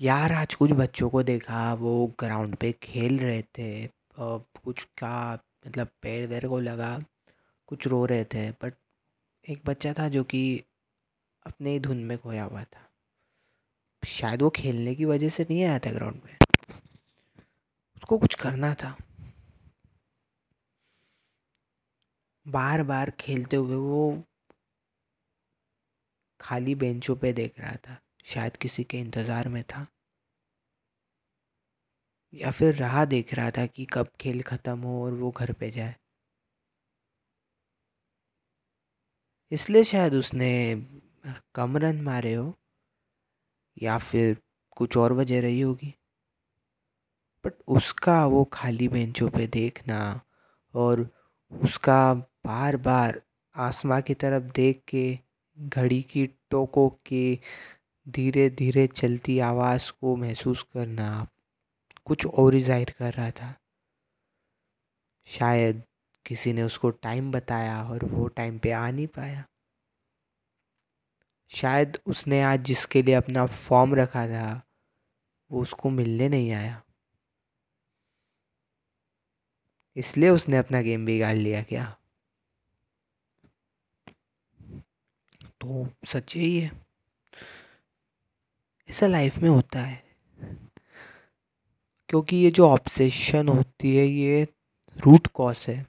यार, आज कुछ बच्चों को देखा, वो ग्राउंड पे खेल रहे थे कुछ का मतलब पैर वैर को लगा, कुछ रो रहे थे बट एक बच्चा था जो कि अपने ही धुन में खोया हुआ था। शायद वो खेलने की वजह से नहीं आया था ग्राउंड में उसको कुछ करना था। बार बार खेलते हुए वो खाली बेंचों पे देख रहा था। शायद किसी के इंतज़ार में था। या फिर राह देख रहा था कि कब खेल ख़त्म हो और वो घर पे जाए। इसलिए शायद उसने कम रन मारे हो, या फिर कुछ और वजह रही होगी। बट उसका वो खाली बेंचों पे देखना और उसका बार बार आसमां की तरफ़ देख के, घड़ी की टोकों के धीरे धीरे चलती आवाज़ को महसूस करना आप कुछ और ही ज़ाहिर कर रहा था। शायद किसी ने उसको टाइम बताया और वो टाइम पे आ नहीं पाया। शायद उसने आज जिसके लिए अपना फॉर्म रखा था, वो उसको मिलने नहीं आया। इसलिए उसने अपना गेम बिगाड़ लिया क्या? तो सच ही है। ऐसा लाइफ में होता है। क्योंकि ये जो ऑब्सेशन होती है ये रूट कॉज है।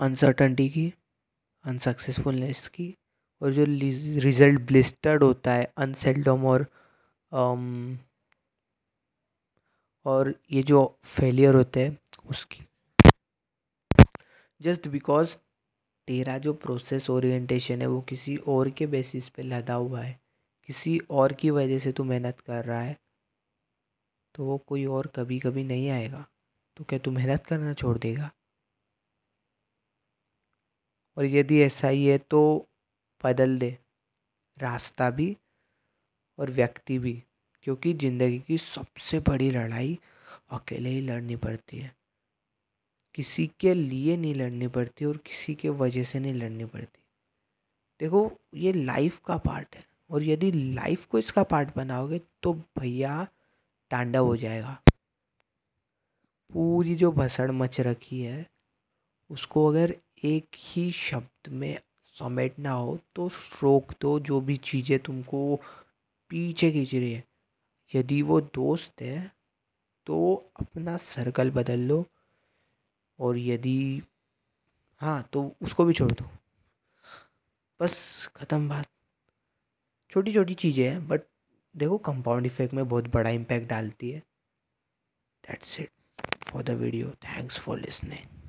अनसर्टनटी की अनसक्सेसफुलनेस की और जो रिज़ल्ट ब्लिस्टर्ड होता है अनसेल्डम और um, और ये जो फेलियर होते हैं उसकी। जस्ट बिकॉज़ तेरा जो प्रोसेस ओरिएंटेशन है, वो किसी और के बेसिस पे लदा हुआ है। किसी और की वजह से तू मेहनत कर रहा है तो वो कोई और कभी कभी नहीं आएगा। तो क्या तू मेहनत करना छोड़ देगा? और यदि ऐसा ही है तो बदल दे। रास्ता भी और व्यक्ति भी, क्योंकि ज़िंदगी की सबसे बड़ी लड़ाई अकेले ही लड़नी पड़ती है। किसी के लिए नहीं लड़नी पड़ती और किसी के वजह से नहीं लड़नी पड़ती। देखो, ये लाइफ का पार्ट है और यदि लाइफ को इसका पार्ट बनाओगे तो भैया तांडव हो जाएगा। पूरी जो भसड़ मच रखी है, उसको अगर एक ही शब्द में समेटना हो तो रोक दो, जो भी चीज़ें तुमको पीछे खींच रही है। यदि वो दोस्त है तो अपना सर्कल बदल लो। और यदि हाँ तो उसको भी छोड़ दो। बस, ख़त्म बात। छोटी छोटी चीज़ें हैं बट देखो कंपाउंड इफ़ेक्ट में बहुत बड़ा इम्पैक्ट डालती है। That's it for the video thanks for listening